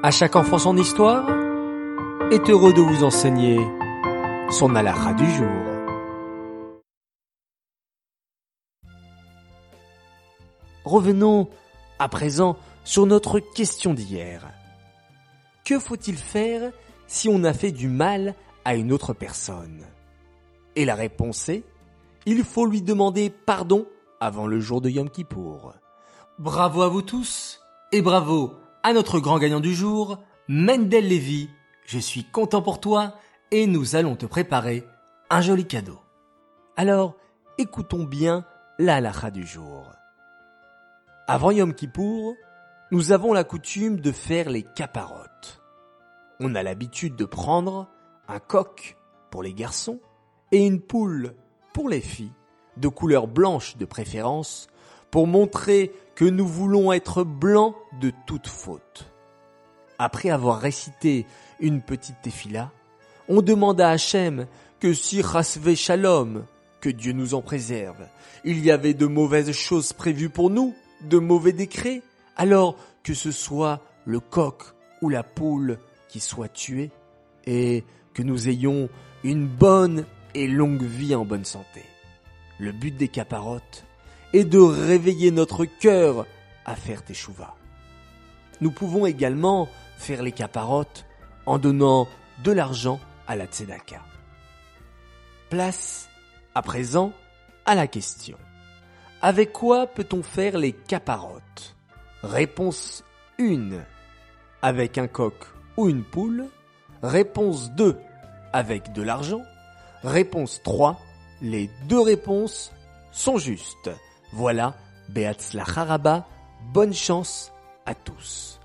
À chaque enfant son histoire est heureux de vous enseigner son alara du jour. Revenons à présent sur notre question d'hier. Que faut-il faire si on a fait du mal à une autre personne? Et la réponse est, il faut lui demander pardon avant le jour de Yom Kippour. Bravo à vous tous et bravo à notre grand gagnant du jour, Mendel Levy. Je suis content pour toi et nous allons te préparer un joli cadeau. Alors, écoutons bien la du jour. Avant Yom Kippour, nous avons la coutume de faire les caparottes. On a l'habitude de prendre un coq pour les garçons et une poule pour les filles, de couleur blanche de préférence, pour montrer que nous voulons être blancs de toute faute. Après avoir récité une petite tefila, on demanda à Hachem que si Rasve Shalom, que Dieu nous en préserve, il y avait de mauvaises choses prévues pour nous, de mauvais décrets, alors que ce soit le coq ou la poule qui soit tué, et que nous ayons une bonne et longue vie en bonne santé. Le but des caparottes est de réveiller notre cœur à faire teshuva. Nous pouvons également faire les caparottes en donnant de l'argent à la tzedaka. Place à présent à la question. Avec quoi peut-on faire les caparottes Réponse 1. Avec un coq ou une poule. Réponse 2. Avec de l'argent. Réponse 3. Les deux réponses sont justes. Voilà, Beatzla Haraba, bonne chance à tous.